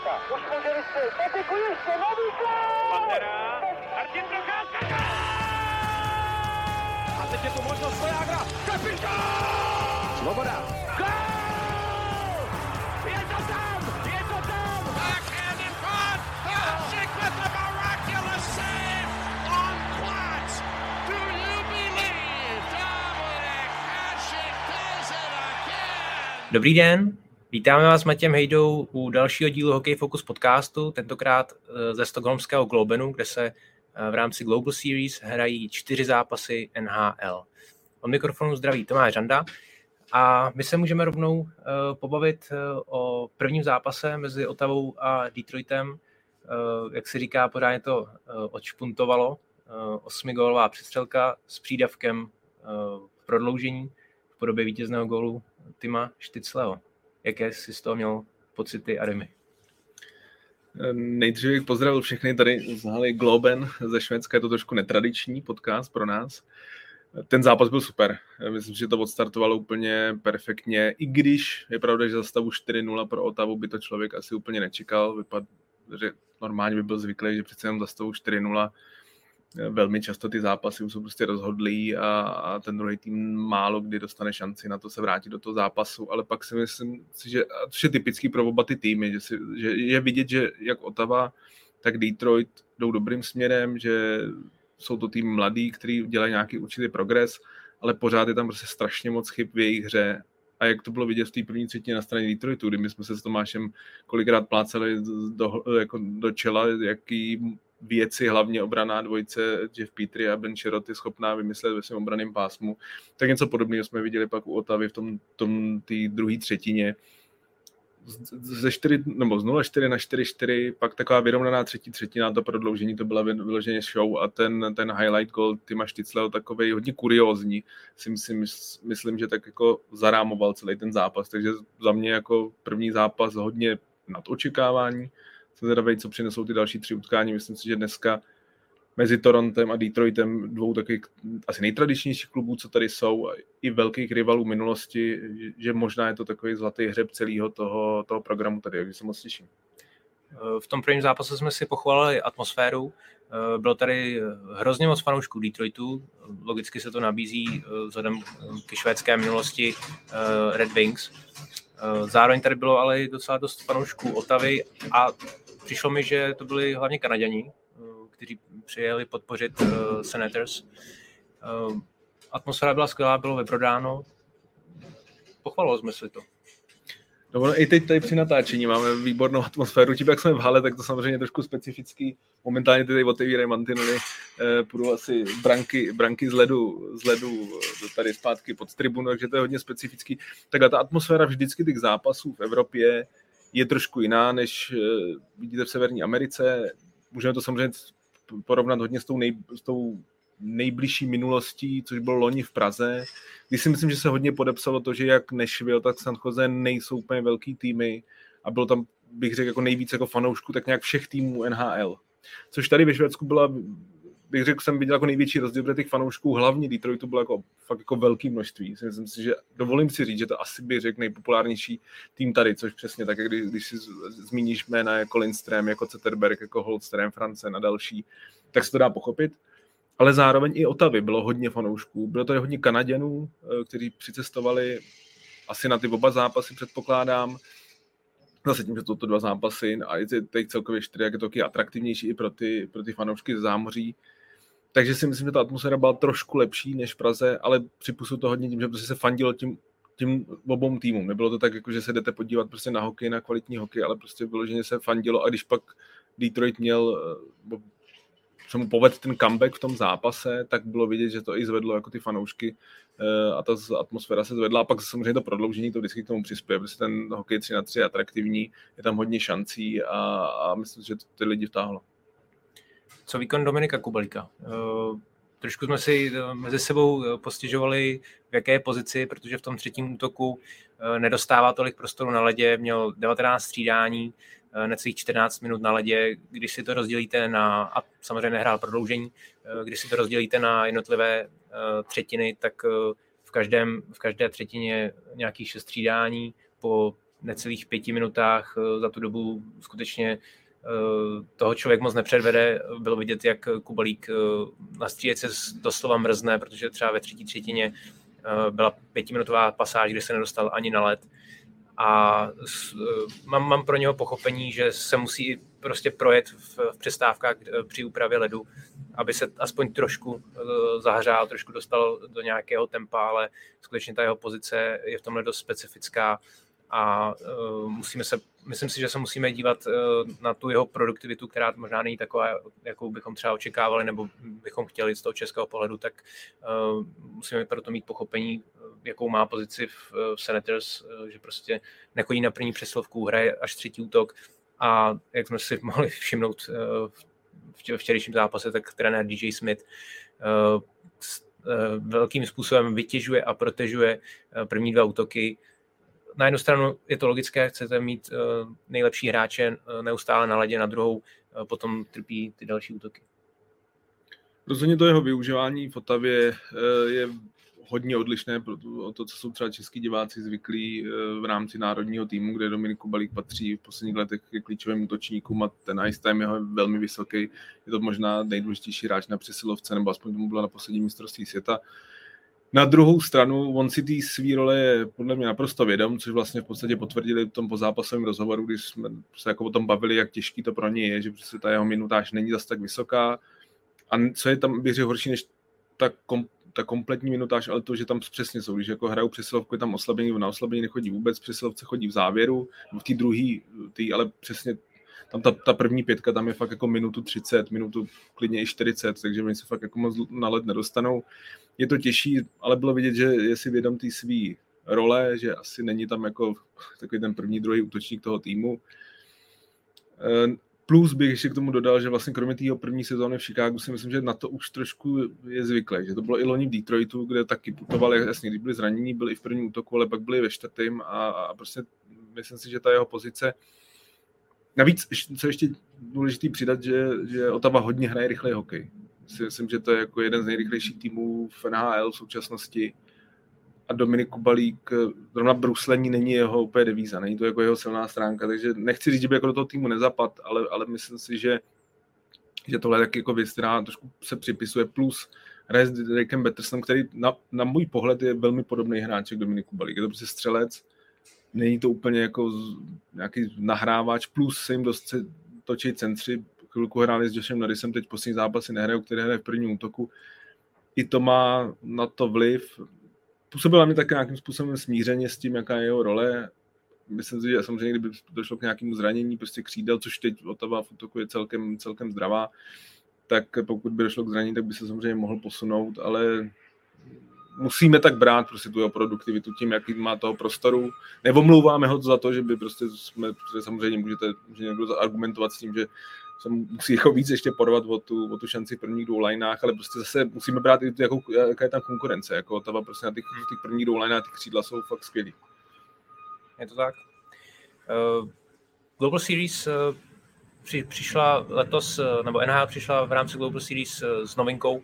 Už ještě, nový gol! Pantera, Martin Procházka, A teď je tu možnost Svojágra, kapitán! Svoboda. Gol! Je to tam, je to tam! Backhand in front. Hasek with the miraculous save on Platz. Do you believe Dominic Hasek does it again? Dobrý den, vítáme vás s Matějem Hejdou u dalšího dílu Hockey Focus podcastu, tentokrát eh, ze Stockholmského Globenu, kde se eh, v rámci Global Series hrají čtyři zápasy NHL. Od mikrofonu zdraví Tomáš Žanda a my se můžeme rovnou eh, pobavit o prvním zápase mezi Otavou a Detroitem. Jak se říká, pořádně to odšpuntovalo. Osmigólová přestřelka s přídavkem v prodloužení v podobě vítězného gólu Tima Štycleho. Jaké jsi z toho měl pocity a Remy? Nejdříve bych pozdravil všechny tady z haly Globen ze Švédska, je to trošku netradiční podcast pro nás. Ten zápas byl super. Myslím, že to odstartovalo úplně perfektně, i když je pravda, že za stavu 4-0 pro Otavu by to člověk asi úplně nečekal. Vypad, že normálně by byl zvyklý, že přece jenom za stavu 4-0 velmi často ty zápasy jsou prostě rozhodlí a, a ten druhý tým málo kdy dostane šanci na to se vrátit do toho zápasu, ale pak si myslím, že to je typický pro oba ty týmy, že, si, že je vidět, že jak Otava, tak Detroit jdou dobrým směrem, že jsou to tým mladý, který dělají nějaký určitý progres, ale pořád je tam prostě strašně moc chyb v jejich hře. A jak to bylo vidět v té první třetině na straně Detroitu, kdy my jsme se s Tomášem kolikrát pláceli do, jako do čela, jaký věci, hlavně obraná dvojice Jeff Petrie a Ben je schopná vymyslet ve svém obraném pásmu. Tak něco podobného jsme viděli pak u Otavy v tom, tom té druhé třetině. Ze 4, nebo z 0-4 na 4-4, pak taková vyrovnaná třetí třetina, to prodloužení, to byla vyloženě show a ten, ten highlight goal Tima Šticleho takový hodně kuriózní, si myslím, myslím, že tak jako zarámoval celý ten zápas, takže za mě jako první zápas hodně nad očekávání jsem zvědavý, co přinesou ty další tři utkání. Myslím si, že dneska mezi Torontem a Detroitem, dvou takových asi nejtradičnějších klubů, co tady jsou, i velkých rivalů minulosti, že možná je to takový zlatý hřeb celého toho, toho programu tady, takže se moc těším. V tom prvním zápase jsme si pochválili atmosféru. Bylo tady hrozně moc fanoušků Detroitu. Logicky se to nabízí vzhledem ke švédské minulosti Red Wings. Zároveň tady bylo ale docela dost fanoušků Otavy a přišlo mi, že to byli hlavně Kanaděni, eh, kteří přijeli podpořit uh, Senators. Atmosféra byla skvělá, bylo vyprodáno. Pochvalo jsme si to. No ono, i teď tady při natáčení máme výbornou atmosféru. Tím, jak jsme v hale, tak to samozřejmě trošku specifický. Momentálně tady otevírají mantinely, eh, půjdu asi branky, branky z ledu, z ledu tady zpátky pod tribunu, takže to je hodně specifický. Tak a ta atmosféra vždycky těch zápasů v Evropě je trošku jiná, než eh, vidíte v Severní Americe. Můžeme to samozřejmě porovnat hodně s tou, nej, s tou nejbližší minulostí, což bylo loni v Praze, když si myslím, že se hodně podepsalo to, že jak Nashville, tak San Jose nejsou úplně velký týmy a bylo tam, bych řekl, jako nejvíc jako fanoušku, tak nějak všech týmů NHL. Což tady ve Švédsku byla bych řekl, jsem viděl jako největší rozdíl, těch fanoušků, hlavně Detroitu, bylo jako, fakt jako velké množství. Myslím si, že dovolím si říct, že to asi bych řekl nejpopulárnější tým tady, což přesně tak, když, když si zmíníš jména jako Lindström, jako Zetterberg, jako Holström, France a další, tak se to dá pochopit. Ale zároveň i Otavy bylo hodně fanoušků. Bylo tady hodně Kanaděnů, eh, kteří přicestovali asi na ty oba zápasy, předpokládám. Zase tím, že to, to dva zápasy a je teď celkově čtyři, jak je to taky atraktivnější i pro ty, pro ty fanoušky ze zámoří, takže si myslím, že ta atmosféra byla trošku lepší než v Praze, ale připusu to hodně tím, že prostě se fandilo tím, tím obou týmům. Nebylo to tak, jako že se jdete podívat prostě na hokej, na kvalitní hokej, ale prostě vyloženě se fandilo a když pak Detroit měl, eh, se mu povedl ten comeback v tom zápase, tak bylo vidět, že to i zvedlo jako ty fanoušky eh, a ta atmosféra se zvedla a pak samozřejmě to prodloužení to vždycky k tomu přispěje, protože ten hokej 3 na 3 je atraktivní, je tam hodně šancí a, a myslím, že to ty lidi vtáhlo co výkon Dominika Kubelíka. Eh, trošku jsme si eh, mezi sebou postižovali, v jaké pozici, protože v tom třetím útoku nedostává tolik prostoru na ledě, měl 19 střídání, necelých 14 minut na ledě, když si to rozdělíte na, a samozřejmě nehrál prodloužení, když si to rozdělíte na jednotlivé třetiny, tak v, každém, v každé třetině nějakých šest střídání po necelých pěti minutách za tu dobu skutečně toho člověk moc nepředvede. Bylo vidět, jak Kubalík na střílece doslova mrzne, protože třeba ve třetí třetině byla pětiminutová pasáž, kde se nedostal ani na led a mám, mám pro něho pochopení, že se musí prostě projet v, v přestávkách eh, při úpravě ledu, aby se aspoň trošku uh, zahřál, trošku dostal do nějakého tempa, ale skutečně ta jeho pozice je v tomhle dost specifická a uh, musíme se, myslím si, že se musíme dívat uh, na tu jeho produktivitu, která možná není taková, jakou bychom třeba očekávali, nebo bychom chtěli z toho českého pohledu, tak uh, musíme proto mít pochopení, jakou má pozici v, v Senators, uh, že prostě nechodí na první přeslovku, hraje až třetí útok a jak jsme si mohli všimnout uh, v včerejším zápase, tak trenér DJ Smith velkým způsobem vytěžuje a protežuje první dva útoky, na jednu stranu je to logické, chcete mít nejlepší hráče neustále na ledě, na druhou uh, potom trpí ty další útoky. Rozhodně to jeho využívání v Otavě je hodně odlišné od to, co jsou třeba český diváci zvyklí v rámci národního týmu, kde Dominik Kubalík patří v posledních letech k klíčovým útočníkům a ten ice time je velmi vysoký. Je to možná nejdůležitější hráč na přesilovce, nebo aspoň tomu bylo na posledním mistrovství světa. Na druhou stranu, on si tý svý role je podle mě naprosto vědom, což vlastně v podstatě potvrdili v tom pozápasovém rozhovoru, když jsme se jako o tom bavili, jak těžký to pro ně je, že prostě ta jeho minutáž není zase tak vysoká. A co je tam, bych řekl, horší než ta, ta kompletní minutáž, ale to, že tam přesně jsou, když jako hrajou přesilovku, je tam oslabení, na oslabení nechodí vůbec, přesilovce chodí v závěru, v té druhé, ale přesně tam ta, ta první pětka, tam je fakt jako minutu 30, minutu klidně i 40, takže oni se fakt jako moc na let nedostanou. Je to těžší, ale bylo vidět, že je si vědom té svý role, že asi není tam jako takový ten první, druhý útočník toho týmu. Plus bych ještě k tomu dodal, že vlastně kromě té první sezóny v Chicagu si myslím, že na to už trošku je zvyklé, že to bylo i loni v Detroitu, kde taky putovali, jasně, když byli zranění, byli i v prvním útoku, ale pak byli ve čtvrtém a, a prostě myslím si, že ta jeho pozice Navíc, co ještě důležitý přidat, že, že Otava hodně hraje rychlej hokej. Myslím, že to je jako jeden z nejrychlejších týmů v NHL v současnosti. A Dominik Kubalík, zrovna bruslení není jeho úplně devíza, není to jako jeho silná stránka, takže nechci říct, že by jako do toho týmu nezapad, ale, ale myslím si, že, že tohle je tak jako věc, která trošku se připisuje, plus hraje s Derekem Bettersonem, který na, na můj pohled je velmi podobný hráč k Dominiku Balík. Je to prostě střelec, není to úplně jako nějaký nahrávač, plus se jim dost točí centři, chvilku hráli s Joshem Norrisem, teď poslední zápasy nehrajou, který hraje v prvním útoku. I to má na to vliv. Působila mi tak nějakým způsobem smířeně s tím, jaká je jeho role. Myslím si, že samozřejmě, kdyby došlo k nějakému zranění, prostě křídel, což teď Otava v útoku je celkem, celkem zdravá, tak pokud by došlo k zranění, tak by se samozřejmě mohl posunout, ale musíme tak brát prostě tu jeho produktivitu tím, jaký má toho prostoru. Nevomlouváme ho za to, že by prostě jsme, samozřejmě můžete, může někdo argumentovat s tím, že se musí jako víc ještě porvat o tu, o tu šanci v prvních dvou lineách, ale prostě zase musíme brát i jaká je tam konkurence. Jako ta prostě na těch, těch prvních dvou lineách ty křídla jsou fakt skvělý. Je to tak. Uh, Global Series uh, při, přišla letos, uh, nebo NHL přišla v rámci Global Series uh, s novinkou,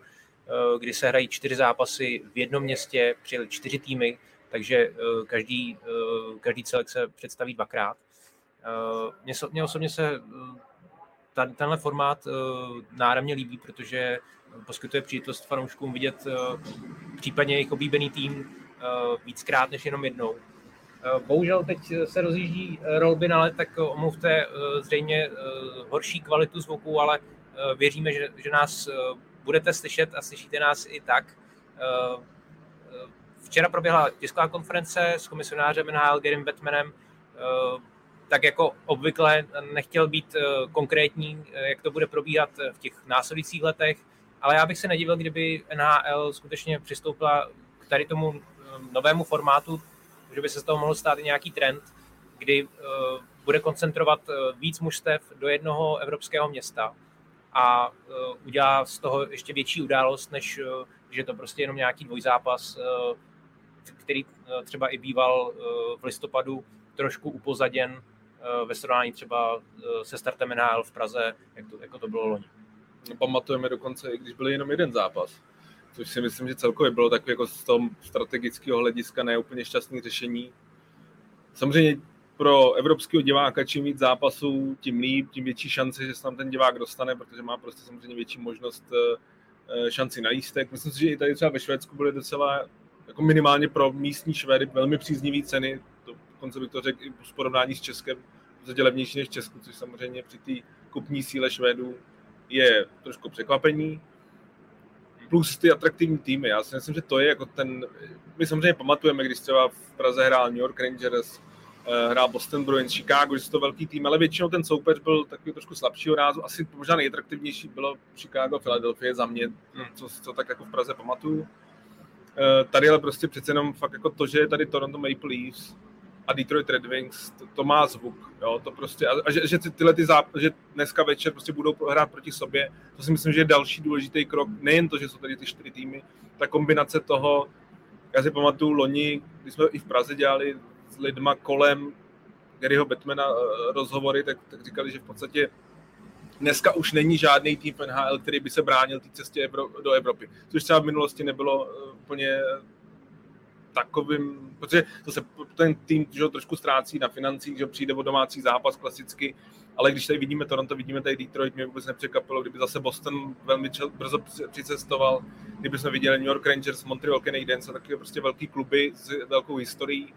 Eh, kdy se hrají čtyři zápasy v jednom městě, přijeli čtyři týmy, takže eh, každý, eh, každý celek se představí dvakrát. Mně, mně osobně se tenhle formát náramně líbí, protože poskytuje příležitost fanouškům vidět případně jejich oblíbený tým víckrát než jenom jednou. Bohužel teď se rozjíždí rolby na let, tak omluvte zřejmě horší kvalitu zvuku, ale věříme, že, že nás budete slyšet a slyšíte nás i tak. Eh, eh, včera proběhla tisková konference s komisionářem NHL Gerym Batmanem, eh, tak jako obvykle nechtěl být konkrétní, jak to bude probíhat v těch následujících letech, ale já bych se nedivil, kdyby NHL skutečně přistoupila k tady tomu novému formátu, že by se z toho mohl stát i nějaký trend, kdy bude koncentrovat víc mužstev do jednoho evropského města a udělá z toho ještě větší událost, než že to prostě jenom nějaký dvojzápas, který třeba i býval v listopadu trošku upozaděn ve srovnání třeba se startem NHL v Praze, jak to, jako to bylo loni. No, pamatujeme dokonce, i když byl jenom jeden zápas, což si myslím, že celkově bylo takové jako z toho strategického hlediska neúplně šťastné řešení. Samozřejmě pro evropského diváka čím víc zápasů, tím líp, tím větší šance, že se tam ten divák dostane, protože má prostě samozřejmě větší možnost eh, šanci na lístek. Myslím si, že i tady třeba ve Švédsku byly docela jako minimálně pro místní Švédy velmi příznivé ceny, to, dokonce bych to řekl i v porovnání s Českem, v levnější než v Česku, což samozřejmě při té kupní síle Švédů je trošku překvapení. Plus ty atraktivní týmy. Já si myslím, že to je jako ten... My samozřejmě pamatujeme, když třeba v Praze hrál New York Rangers, eh, hrál Boston Bruins, Chicago, že jsou to velký tým, ale většinou ten soupeř byl takový trošku slabšího rázu. Asi možná nejatraktivnější bylo Chicago, Philadelphia za mě, co, co tak jako v Praze pamatuju. Eh, tady ale prostě přece jenom fakt jako to, že je tady Toronto Maple Leafs, a Detroit Red Wings, to, to má zvuk, jo, to prostě, a, a že, že tyhle ty záp, že dneska večer prostě budou hrát proti sobě, to si myslím, že je další důležitý krok, nejen to, že jsou tady ty čtyři týmy, ta kombinace toho, já si pamatuju loni, když jsme i v Praze dělali s lidma kolem Garyho Batmana eh, rozhovory, tak, tak říkali, že v podstatě dneska už není žádný tým v NHL, který by se bránil té cestě do Evropy, což třeba v minulosti nebylo eh, úplně takovým, protože zase ten tým že trošku ztrácí na financích, že přijde o domácí zápas klasicky, ale když tady vidíme Toronto, vidíme tady Detroit, mě vůbec nepřekvapilo, kdyby zase Boston velmi čel, brzo přicestoval, kdyby jsme viděli New York Rangers, Montreal Canadiens a takové prostě velký kluby s velkou historií.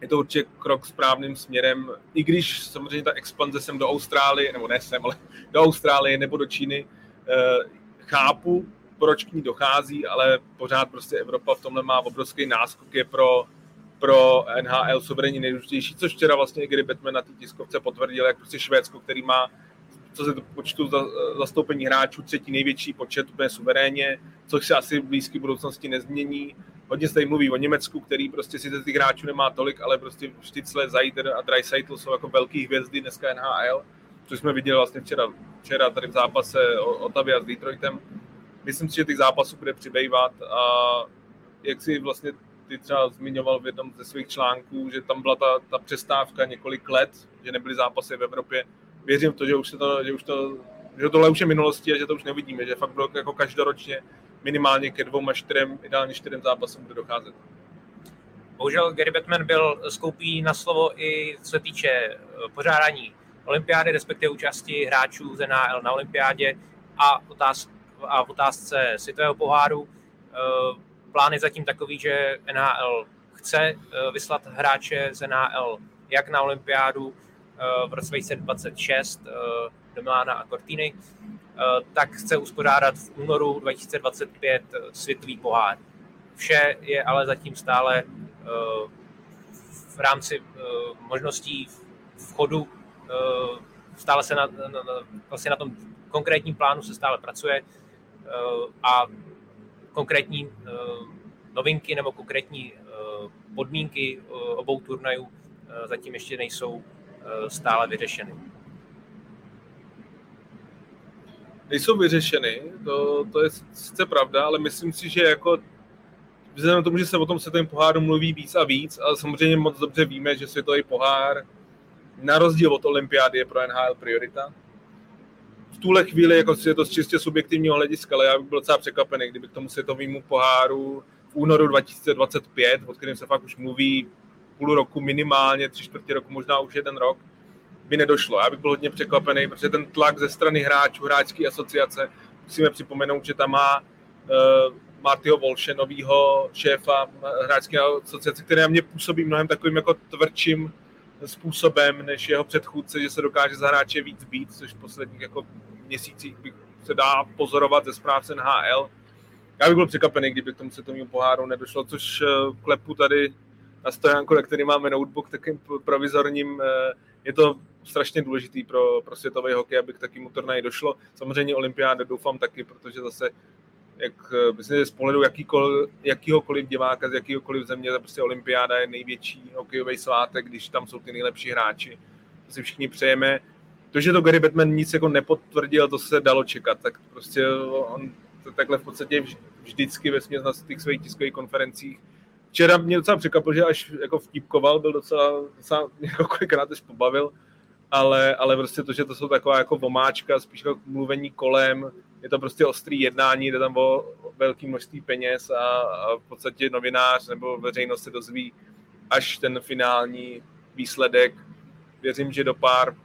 Je to určitě krok správným směrem, i když samozřejmě ta expanze sem do Austrálie, nebo ne sem, ale do Austrálie nebo do Číny, eh, chápu, proč k ní dochází, ale pořád prostě Evropa v tomhle má obrovský náskok, je pro, pro NHL suverénně nejdůležitější, což včera vlastně Gary Batman na té tiskovce potvrdil, jak prostě Švédsko, který má co se počtu za, zastoupení hráčů, třetí největší počet úplně suverénně, což se asi v blízké budoucnosti nezmění. Hodně se tady mluví o Německu, který prostě si těch hráčů nemá tolik, ale prostě Štycle, Zajder a Dreisaitl jsou jako velký hvězdy dneska NHL, což jsme viděli vlastně včera, včera tady v zápase Otavia s Detroitem myslím si, že těch zápasů bude přibývat a jak si vlastně ty třeba zmiňoval v jednom ze svých článků, že tam byla ta, ta přestávka několik let, že nebyly zápasy v Evropě. Věřím v to, že už, se to, že už to, že tohle už je minulosti a že to už nevidíme, že fakt bylo jako každoročně minimálně ke dvou a čtyřem, ideálně čtyřem zápasům bude docházet. Bohužel Gary Batman byl skoupý na slovo i co se týče eh, pořádání olympiády, respektive účasti hráčů z NHL na olympiádě a otázka a v otázce světového poháru. Eh, plán je zatím takový, že NHL chce eh, vyslat hráče z NHL jak na olympiádu eh, v roce 2026 do Milána a Cortiny, tak chce uspořádat v únoru 2025 světový pohár. Vše je ale zatím stále v rámci možností vchodu, stále se na, na, vlastně na tom konkrétním plánu se stále pracuje. Eh, a konkrétní eh, novinky nebo konkrétní eh, podmínky obou turnajů zatím ještě nejsou stále vyřešeny. Nejsou vyřešeny, to, to je sice pravda, ale myslím si, že jako vzhledem tomu, že se o tom světovém poháru mluví víc a víc, ale samozřejmě moc dobře víme, že světový pohár na rozdíl od olympiády je pro NHL priorita v tuhle chvíli jako je to z čistě subjektivního hlediska, ale já bych byl docela překvapený, kdyby k tomu světovému poháru v únoru 2025, o kterém se fakt už mluví půl roku minimálně, tři čtvrtě roku, možná už jeden rok, by nedošlo. Já bych byl hodně překvapený, protože ten tlak ze strany hráčů, hráčské asociace, musíme připomenout, že tam má uh, Martyho Volše, novýho šéfa hráčské asociace, který na mě působí mnohem takovým jako tvrdším způsobem než jeho předchůdce, že se dokáže za hráče víc být, což v posledních jako měsících bych se dá pozorovat ze zpráv NHL. Já bych byl překvapený, kdyby k tomu světovému poháru nedošlo, což eh, klepu tady na stojánku, na který máme notebook takým provizorním, eh, je to strašně důležitý pro, pro světový hokej, aby k takovému turnaji došlo. Samozřejmě olympiáda doufám taky, protože zase jak eh, myslím, že z pohledu jakýhokoliv diváka z jakýkoliv země, to prostě olympiáda je největší hokejový svátek, když tam jsou ty nejlepší hráči. To si všichni přejeme. To, že to Gary Batman nic jako nepotvrdil, to se dalo čekat, tak prostě on to takhle v podstatě vždycky ve na těch svých tiskových konferencích. Včera mě docela překvapil, že až jako vtipkoval, byl docela, docela jako kolikrát až pobavil, ale, ale prostě to, že to jsou taková jako vomáčka, spíš jako mluvení kolem, je to prostě ostrý jednání, jde tam o velké množství peněz a, a v podstatě novinář nebo veřejnost se dozví až ten finální výsledek. Věřím, že do pár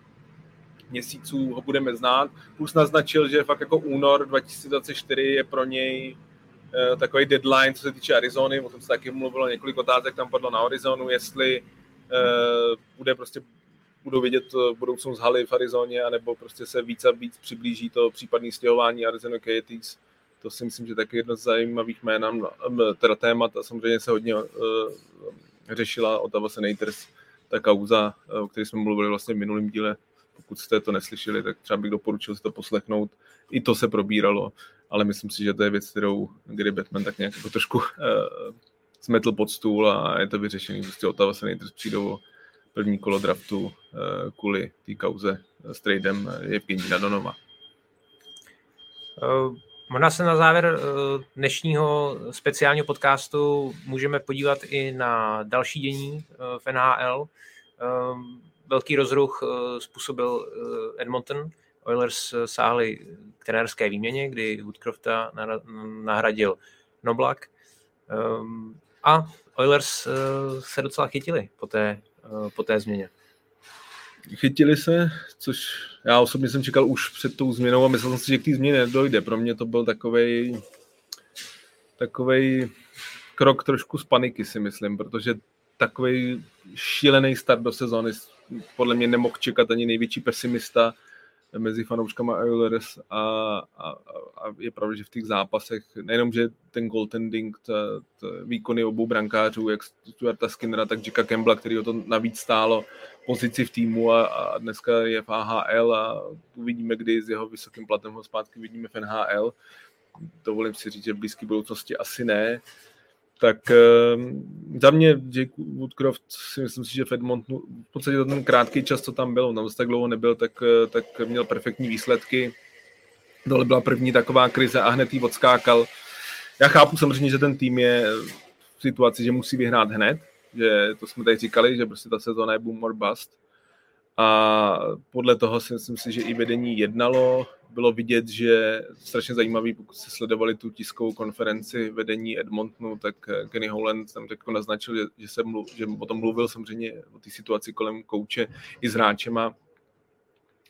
měsíců ho budeme znát. Plus naznačil, že fakt jako únor 2024 je pro něj uh, takový deadline, co se týče Arizony, o tom se taky mluvilo, několik otázek tam padlo na Arizonu, jestli uh, bude prostě budou vidět budoucnost haly v Arizoně, anebo prostě se víc a víc přiblíží to případné stěhování Arizona Coyotes. To si myslím, že taky jedno z zajímavých jmén, teda témat a samozřejmě se hodně uh, řešila Ottawa Senators, ta kauza, o které jsme mluvili vlastně v minulém díle. Pokud jste to neslyšeli, tak třeba bych doporučil si to poslechnout. I to se probíralo, ale myslím si, že to je věc, kterou Gary Batman tak nějak jako trošku uh, smetl pod stůl a je to vyřešený. Prostě Ottawa Senators přijdou první kolo draftu uh, kvůli té kauze s tradem Evgenina Donova. Uh, možná se na závěr dnešního speciálního podcastu můžeme podívat i na další dění v NHL. Velký rozruch způsobil Edmonton. Oilers sáhli k trenérské výměně, kdy Woodcrofta nahradil Noblak. A Oilers se docela chytili po té Eh, po té změně. Chytili se, což já osobně jsem čekal už před tou změnou a myslel jsem si, že k té změně nedojde. Pro mě to byl takovej, takovej krok trošku z paniky, si myslím, protože takový šílený start do sezóny podle mě nemohl čekat ani největší pesimista mezi fanouškama Oilers a, a, a, je pravda, že v těch zápasech, nejenom, že ten goaltending, ta, ta výkony obou brankářů, jak Stuarta Skinnera, tak Jacka Campbella, který o to navíc stálo pozici v týmu a, a dneska je v AHL a uvidíme, kdy s jeho vysokým platem ho zpátky vidíme v NHL. Dovolím si říct, že v blízké budoucnosti asi ne tak uh, za mě Jake Woodcroft si myslím si, že v Edmontonu, v podstatě ten krátký čas, co tam byl, tam tak dlouho nebyl, tak, eh, tak měl perfektní výsledky. Tohle byla první taková krize a hned jí odskákal. Já chápu samozřejmě, že ten tým je v situaci, že musí vyhrát hned, že to jsme tady říkali, že prostě ta sezóna je boom or bust. A podle toho si myslím si, že i vedení jednalo, bylo vidět, že strašně zajímavý, pokud se sledovali tu tiskovou konferenci vedení Edmontonu, tak eh, Kenny Holland tam jako naznačil, že, že, se mluv, že o tom mluvil samozřejmě o té situaci kolem kouče i s hráčema,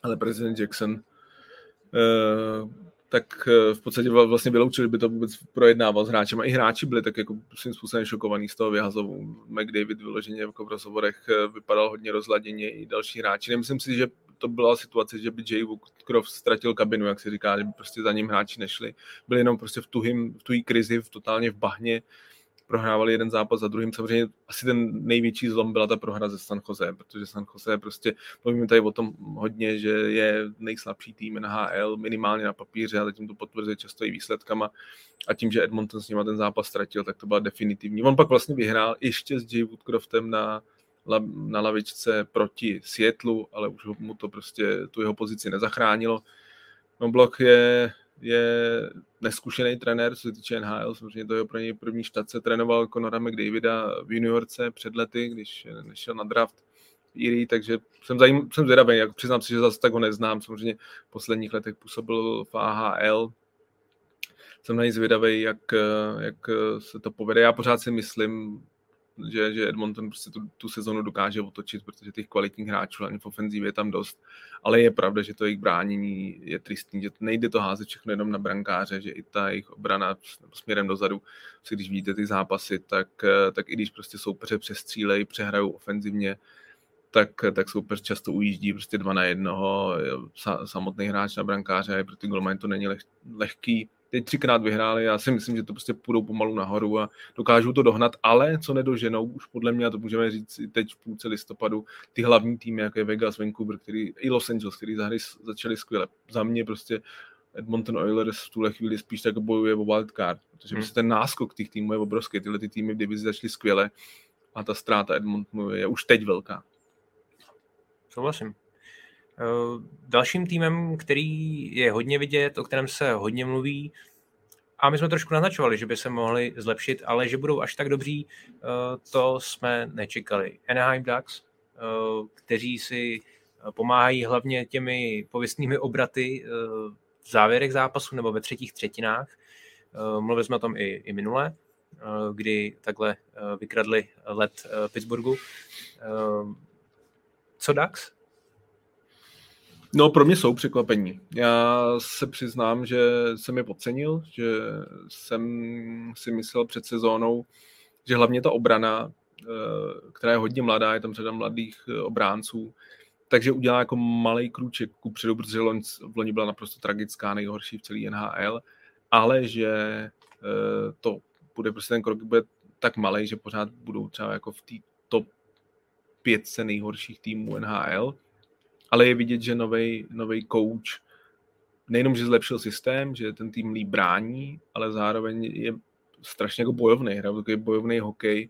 ale prezident Jackson uh, tak eh, v podstatě vlastně vyloučili, by to vůbec projednával s hráčem. A i hráči byli tak jako svým způsobem šokovaní z toho vyhazovu. McDavid vyloženě jako v rozhovorech vypadal hodně rozladěně i další hráči. Nemyslím si, že to byla situace, že by Jay Woodcroft ztratil kabinu, jak se říká, že by prostě za ním hráči nešli. Byli jenom prostě v tuhým, v tuhý krizi, v totálně v bahně, prohrávali jeden zápas za druhým. Samozřejmě asi ten největší zlom byla ta prohra ze San Jose, protože San Jose prostě, mluvíme tady o tom hodně, že je nejslabší tým NHL, minimálně na papíře, a zatím to potvrzuje často i výsledkama. A tím, že Edmonton s nima ten zápas ztratil, tak to byla definitivní. On pak vlastně vyhrál ještě s Jay Woodcroftem na na lavičce proti Světlu, ale už mu to prostě tu jeho pozici nezachránilo. No Blok je, je neskušený trenér, co se týče NHL, samozřejmě to je pro něj první štace, trénoval Conora McDavida v juniorce před lety, když nešel na draft Iri, takže jsem, zajím, jsem zvědavý, jak přiznám si, že zase tak ho neznám, samozřejmě v posledních letech působil v AHL, jsem na něj zvědavý, jak, jak se to povede. Já pořád si myslím, že, že Edmonton prostě tu, tu sezonu dokáže otočit, protože těch kvalitních hráčů ani v ofenzívě je tam dost. Ale je pravda, že to jejich bránění je tristní, že nejde to házet všechno jenom na brankáře, že i ta jejich obrana směrem dozadu, si když vidíte ty zápasy, tak, tak i když prostě soupeře přestřílejí, přehrajou ofenzivně, tak, tak soupeř často ujíždí prostě dva na jednoho, samotný hráč na brankáře, pro ty golmany to není leh, lehký, teď třikrát vyhráli, já si myslím, že to prostě půjdou pomalu nahoru a dokážou to dohnat, ale co nedoženou, už podle mě, a to můžeme říct i teď v půlce listopadu, ty hlavní týmy, jako je Vegas, Vancouver, který, i Los Angeles, který zahry začali skvěle. Za mě prostě Edmonton Oilers v tuhle chvíli spíš tak bojuje o wildcard, protože hmm. prostě ten náskok těch týmů je obrovský, tyhle ty týmy v divizi začaly skvěle a ta ztráta Edmontonu je už teď velká. Souhlasím. Eh, dalším týmem, který je hodně vidět, o kterém se hodně mluví, a my jsme trošku naznačovali, že by se mohli zlepšit, ale že budou až tak dobří, eh, to jsme nečekali. Anaheim Ducks, eh, kteří si pomáhají hlavně těmi pověstnými obraty v závěrech zápasu nebo ve třetích třetinách. Mluvili jsme o tom i, i minule, kdy takhle vykradli let Pittsburghu co Dax? No, pro mě jsou překvapení. Já se přiznám, že jsem je podcenil, že jsem si myslel před sezónou, že hlavně ta obrana, eh, která je hodně mladá, je tam řada mladých eh, obránců, takže udělá jako malý krůček ku předu, protože v loni byla naprosto tragická, nejhorší v celý NHL, ale že eh, to bude prostě ten krok bude tak malý, že pořád budou třeba jako v té top pětce nejhorších týmů NHL, ale je vidět, že nový coach nejenom, že zlepšil systém, že ten tým líp brání, ale zároveň je strašně jako bojovný, hraje takový bojovný hokej,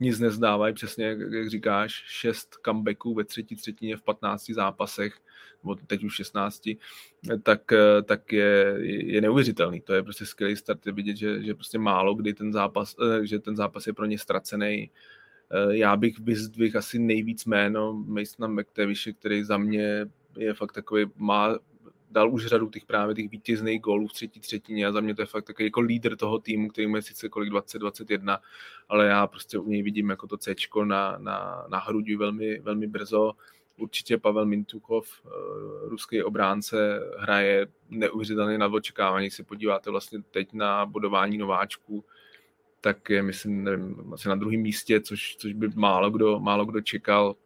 nic nezdávají, přesně jak, jak říkáš, šest comebacků ve třetí třetině v 15 zápasech, nebo teď už 16, tak, tak je, je neuvěřitelný. To je prostě skvělý start, je vidět, že, že prostě málo kdy ten zápas, eh, že ten zápas je pro ně ztracený. Eh, já bych vyzdvihl asi nejvíc jméno Masona McTavishe, který za mě je fakt takový, má dal už řadu těch právě těch vítězných gólů v třetí třetině a za mě to je fakt takový jako lídr toho týmu, který má sice kolik 20-21, ale já prostě u něj vidím jako to C na, na, na hrudi velmi, velmi brzo. Určitě Pavel Mintukov, eh, ruský obránce, hraje neuvěřitelně na očekávání. Se podíváte vlastně teď na budování nováčků, tak je, myslím, nevím, asi na druhém místě, což, což by málo kdo, málo kdo čekal.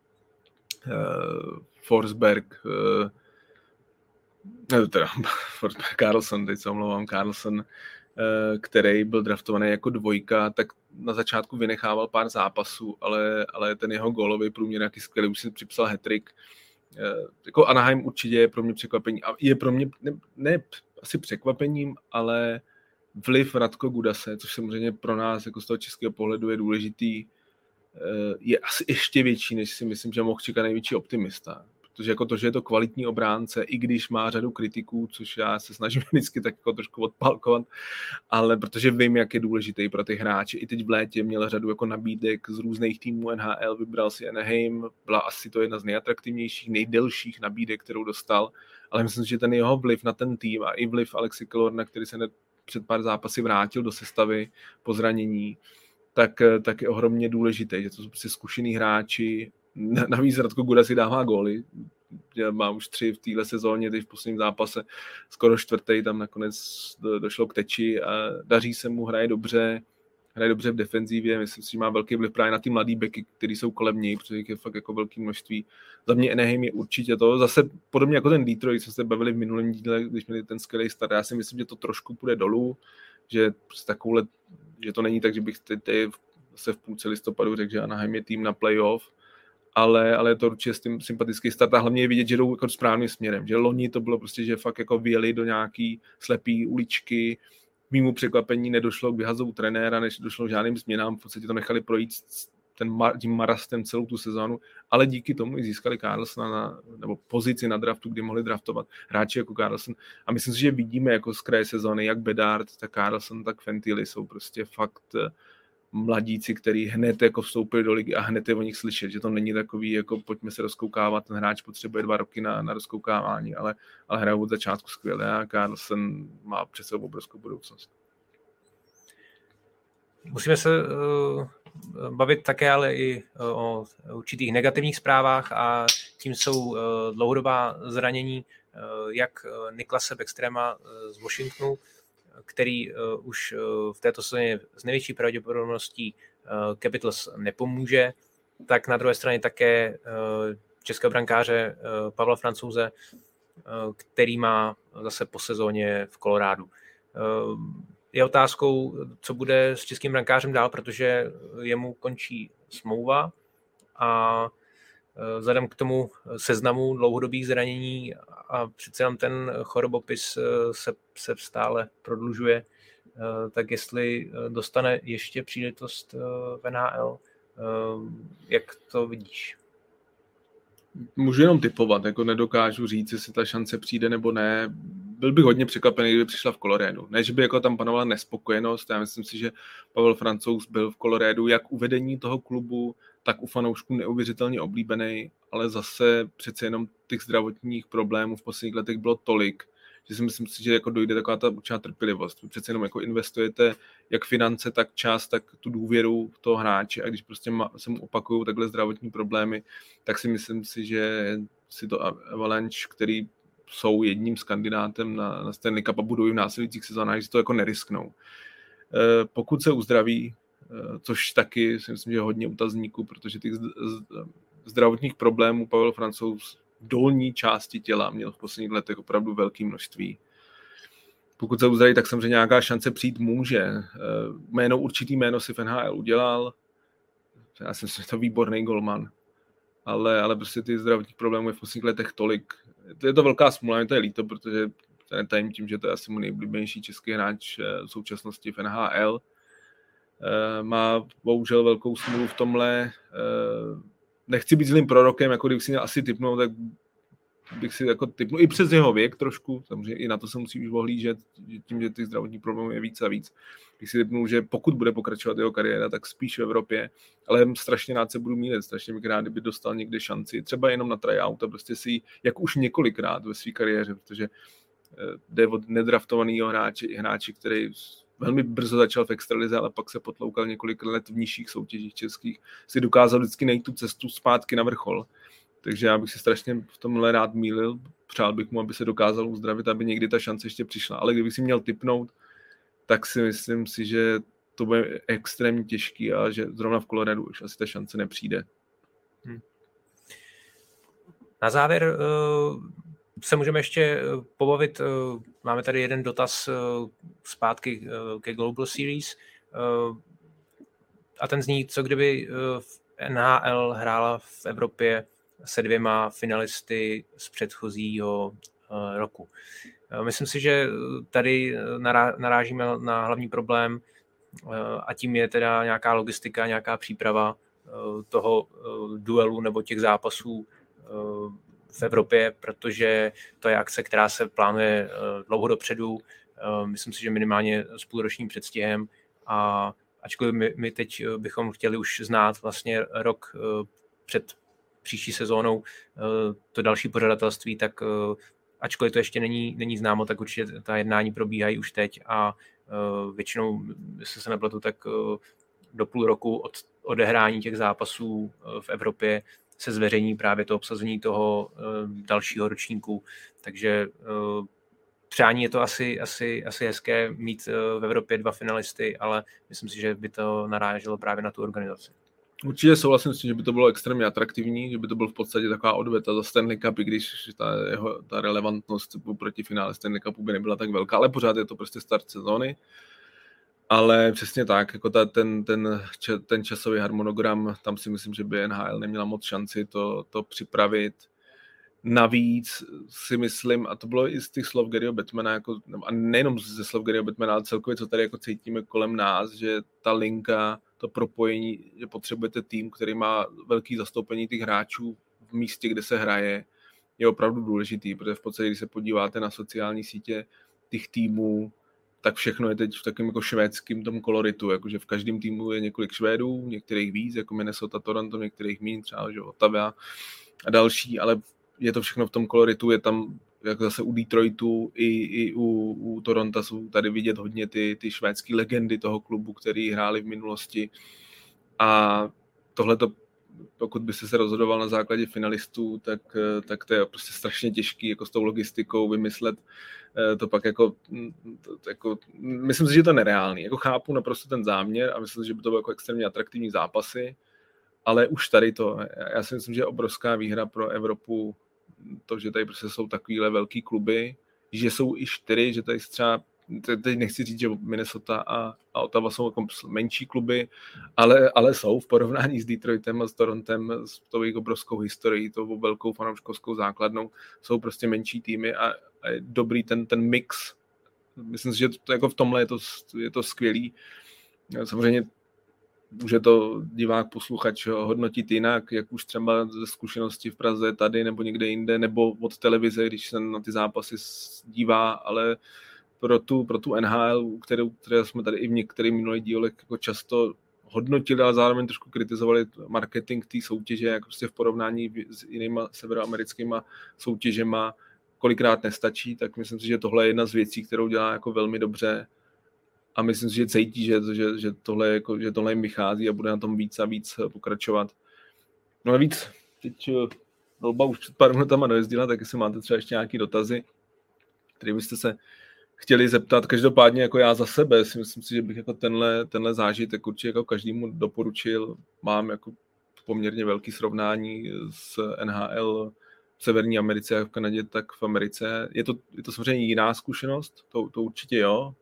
Uh, Forsberg, uh, ne, teda Carlson, teď se omlouvám, Carlson, eh, který byl draftovaný jako dvojka, tak na začátku vynechával pár zápasů, ale, ale ten jeho gólový průměr nějaký skvělý, už si připsal hetrik. Eh, jako Anaheim určitě je pro mě překvapení. A je pro mě, ne, ne asi překvapením, ale vliv Radko Gudase, což samozřejmě pro nás jako z toho českého pohledu je důležitý, eh, je asi ještě větší, než si myslím, že mohl čekat největší optimista protože jako to, že je to kvalitní obránce, i když má řadu kritiků, což já se snažím vždycky tak jako trošku odpalkovat, ale protože vím, jak je důležitý pro ty hráče. I teď v létě měl řadu jako nabídek z různých týmů NHL, vybral si Anaheim, byla asi to jedna z nejatraktivnějších, nejdelších nabídek, kterou dostal, ale myslím, že ten jeho vliv na ten tým a i vliv Alexi Kalorna, který se před pár zápasy vrátil do sestavy po zranění, tak, tak je ohromně důležité, že to jsou prostě zkušený hráči, Navíc Radko Guda si dává góly, má už tři v téhle sezóně, teď v posledním zápase skoro čtvrtý, tam nakonec došlo k teči a daří se mu, hraje dobře, hraje dobře v defenzívě, myslím si, že má velký vliv právě na ty mladý beky, který jsou kolem něj, protože je fakt jako velké množství. Za mě Anaheim je určitě to, zase podobně jako ten Detroit, co se bavili v minulém díle, když měli ten skvělý start, já si myslím, že to trošku půjde dolů, že prostě takovouhle, že to není tak, že bych teď se v půlce listopadu řekl, že Anaheim je tým na playoff, ale, ale je to určitě s tím sympatický start a hlavně je vidět, že jdou jako správným směrem, že loni to bylo prostě, že fakt jako vyjeli do nějaký slepý uličky, mimo překvapení nedošlo k vyhazovu trenéra, než došlo k žádným změnám, v podstatě to nechali projít ten, tím marastem celou tu sezónu, ale díky tomu i získali Carlsona na, nebo pozici na draftu, kdy mohli draftovat hráči jako Carlson. A myslím si, že vidíme jako z kraje sezóny, jak Bedard, tak Carlson, tak Fentily jsou prostě fakt mladíci, který hned jako vstoupili do ligy a hned je o nich slyšet, že to není takový, jako pojďme se rozkoukávat, ten hráč potřebuje dva roky na, na rozkoukávání, ale, ale hrajou od začátku skvěle a Carlsen má sebou obrovskou budoucnost. Musíme se uh, bavit také ale i uh, o určitých negativních zprávách a tím jsou uh, dlouhodobá zranění uh, jak Niklase Backstrema z Washingtonu, který uh, už uh, v této sezóně s největší pravděpodobností uh, Capitals nepomůže, tak na druhé straně také českého brankáře Pavla Francouze, který má zase po sezóně v Kolorádu. Je otázkou, co bude s českým brankářem dál, protože jemu končí smlouva a Eh, vzhledem k tomu seznamu dlouhodobých zranění a přece jenom ten chorobopis eh, se, se stále prodlužuje, eh, tak jestli dostane ještě příležitost v NHL, jak to vidíš? Můžu jenom typovat, jako nedokážu říct, jestli ta šance přijde nebo ne. Byl bych hodně překvapený, kdyby přišla v Kolorédu. Ne, že by jako tam panovala nespokojenost, já myslím si, že Pavel Francouz byl v Kolorédu jak uvedení toho klubu, tak u fanoušků neuvěřitelně oblíbený, ale zase přece jenom těch zdravotních problémů v posledních letech bylo tolik, že si myslím že jako dojde taková ta určitá trpělivost. Vy přece jenom jako investujete jak finance, tak čas, tak tu důvěru toho hráče a když prostě se mu opakují takhle zdravotní problémy, tak si myslím si, že si to Avalanche, který jsou jedním z kandidátem na, na Stanley Cup a budou i v následujících sezónách, že to jako nerisknou. E, pokud se uzdraví, což taky si myslím, že je hodně utazníků, protože těch zdravotních problémů Pavel Francouz v dolní části těla měl v posledních letech opravdu velké množství. Pokud se uzdraví, tak samozřejmě nějaká šance přijít může. E, jméno, určitý jméno si v NHL udělal. Já si myslím, že to výborný golman. Ale, ale prostě ty zdravotní problémy v posledních letech tolik, je to velká smůla, mě to je líto, protože to netajím tím, že to je asi můj nejblíbenější český hráč eh, v současnosti v NHL. Eh, má bohužel velkou smůlu v tomhle. Eh, nechci být zlým prorokem, jako kdybych si měl asi typnout, tak bych si jako typnul i přes jeho věk trošku, samozřejmě i na to se musí už ohlížet, tím, že těch zdravotních problémů je víc a víc. Bych si typnul, že pokud bude pokračovat jeho kariéra, tak spíš v Evropě, ale strašně rád se budu mílet, strašně bych rád, kdyby dostal někde šanci, třeba jenom na tryout a prostě si jak už několikrát ve své kariéře, protože eh, jde od nedraftovaného hráče hráči, který velmi brzo začal v extralize, ale pak se potloukal několik let v nižších soutěžích českých, si dokázal vždycky najít tu cestu zpátky na vrchol. Takže já bych si strašně v tomhle rád mýlil. Přál bych mu, aby se dokázal uzdravit, aby někdy ta šance ještě přišla. Ale kdybych si měl typnout, tak si myslím si, že to bude extrémně těžký a že zrovna v Coloradu už asi ta šance nepřijde. Hmm. Na závěr uh, se můžeme ještě uh, pobavit. Uh, máme tady jeden dotaz zpátky ke Global Series. A ten zní, co kdyby NHL hrála v Evropě se dvěma finalisty z předchozího eh, roku. Eh, myslím si, že tady narážíme na hlavní problém eh, a tím je teda nějaká logistika, nějaká příprava toho duelu nebo těch zápasů v Evropě, protože to je akce, která se plánuje dlouho dopředu, myslím si, že minimálně s půlročním předstihem. A ačkoliv my, my teď bychom chtěli už znát vlastně rok před příští sezónou eh, to další pořadatelství, tak eh, ačkoliv to ještě není, není známo, tak určitě ta jednání probíhají už teď a eh, většinou, jestli se nepletu, tak do půl roku od odehrání těch zápasů v Evropě se zveřejní právě to obsazení toho dalšího ročníku. Takže přání je to asi, asi, asi hezké mít v Evropě dva finalisty, ale myslím si, že by to naráželo právě na tu organizaci. Určitě souhlasím s tím, že by to bylo extrémně atraktivní, že by to byl v podstatě taková odveta za Stanley Cup, i když ta, jeho, ta relevantnost proti finále Stanley Cupu by nebyla tak velká, ale pořád je to prostě start sezóny. Ale přesně tak, jako ta, ten, ten, ten časový harmonogram, tam si myslím, že by NHL neměla moc šanci to, to připravit. Navíc si myslím, a to bylo i z těch slov Garyho Batmana, jako, a nejenom ze slov Garyho Batmana, ale celkově, co tady jako cítíme kolem nás, že ta linka to propojení, že potřebujete tým, který má velký zastoupení těch hráčů v místě, kde se hraje, je opravdu důležitý, protože v podstatě, když se podíváte na sociální sítě těch týmů, tak všechno je teď v takovém jako švédském tom koloritu, jakože v každém týmu je několik Švédů, některých víc, jako Minnesota, Toronto, některých mín, třeba že Ottawa a další, ale je to všechno v tom koloritu, je tam jak zase u Detroitu i, i u, u Toronto jsou tady vidět hodně ty, ty švédské legendy toho klubu, který hráli v minulosti. A tohle to, pokud by se rozhodoval na základě finalistů, tak, tak to je prostě strašně těžký jako s tou logistikou vymyslet eh, to pak jako, to, jako myslím si, že to je nereálný. Jako chápu naprosto ten záměr a myslím si, že by to bylo jako extrémně atraktivní zápasy, ale už tady to, já si myslím, že je obrovská výhra pro Evropu to, že tady prostě jsou takovýhle velký kluby, že jsou i čtyři, že tady třeba teď nechci říct, že Minnesota a, a Ottawa jsou jako menší kluby, ale, ale jsou v porovnání s Detroitem a s Torontem, s tou jejich obrovskou historií, tou velkou fanouškovskou základnou, jsou prostě menší týmy a, a je dobrý ten, ten mix. Myslím si, že to, jako v tomhle je to, je to skvělý. Samozřejmě může to divák, posluchač hodnotit jinak, jak už třeba ze zkušenosti v Praze, tady nebo někde jinde, nebo od televize, když se na ty zápasy dívá, ale pro tu, pro tu NHL, kterou, které jsme tady i v některých minulých dílech jako často hodnotili, ale zároveň trošku kritizovali marketing té soutěže, jako prostě v porovnání s jinýma severoamerickýma soutěžema, kolikrát nestačí, tak myslím si, že tohle je jedna z věcí, kterou dělá jako velmi dobře a myslím si, že cítí, že, že, že, tohle, jako, že tohle jim vychází a bude na tom víc a víc pokračovat. No a víc, teď Dolba už před pár minutama dojezdila, tak jestli máte třeba ještě nějaké dotazy, které byste se chtěli zeptat. Každopádně jako já za sebe si myslím si, že bych jako tenhle, tenhle zážitek určitě jako každému doporučil. Mám jako poměrně velký srovnání s NHL v Severní Americe, jak v Kanadě, tak v Americe. Je to, je to samozřejmě jiná zkušenost, to, to určitě jo,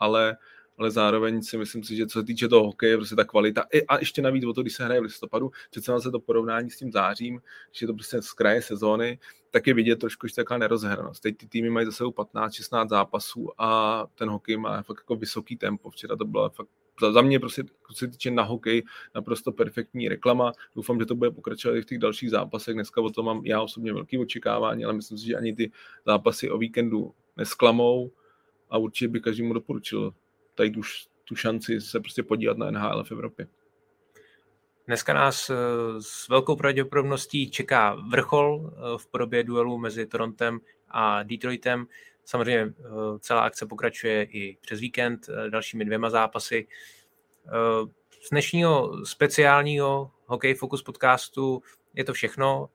ale ale zároveň si myslím si, že co se týče toho hokeje, prostě ta kvalita, a ještě navíc o to, když se hraje v listopadu, přece se to porovnání s tím zářím, když je to prostě z kraje sezóny, tak je vidět trošku, že taková nerozhranost. Teď ty týmy mají za sebou 15-16 zápasů a ten hokej má fakt jako vysoký tempo. Včera to byla fakt za mě prostě, co se týče na hokej, naprosto perfektní reklama. Doufám, že to bude pokračovat i v těch dalších zápasech. Dneska o tom mám já osobně velký očekávání, ale myslím si, že ani ty zápasy o víkendu nesklamou a určitě by každému doporučil tady už tu šanci se prostě podívat na NHL v Evropě. Dneska nás eh, s velkou pravděpodobností čeká vrchol eh, v podobě duelu mezi Torontem a Detroitem. Samozřejmě eh, celá akce pokračuje i přes víkend dalšími dvěma zápasy. Z dnešního speciálního Hokej Focus podcastu je to všechno.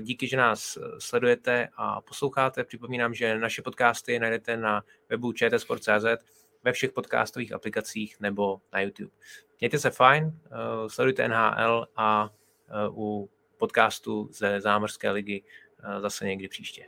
Díky, že nás sledujete a posloucháte. Připomínám, že naše podcasty najdete na webu čtsport.cz ve všech podcastových aplikacích nebo na YouTube. Mějte se fajn, uh, sledujte NHL a uh, u podcastu ze Zámořské ligy uh, zase někdy příště.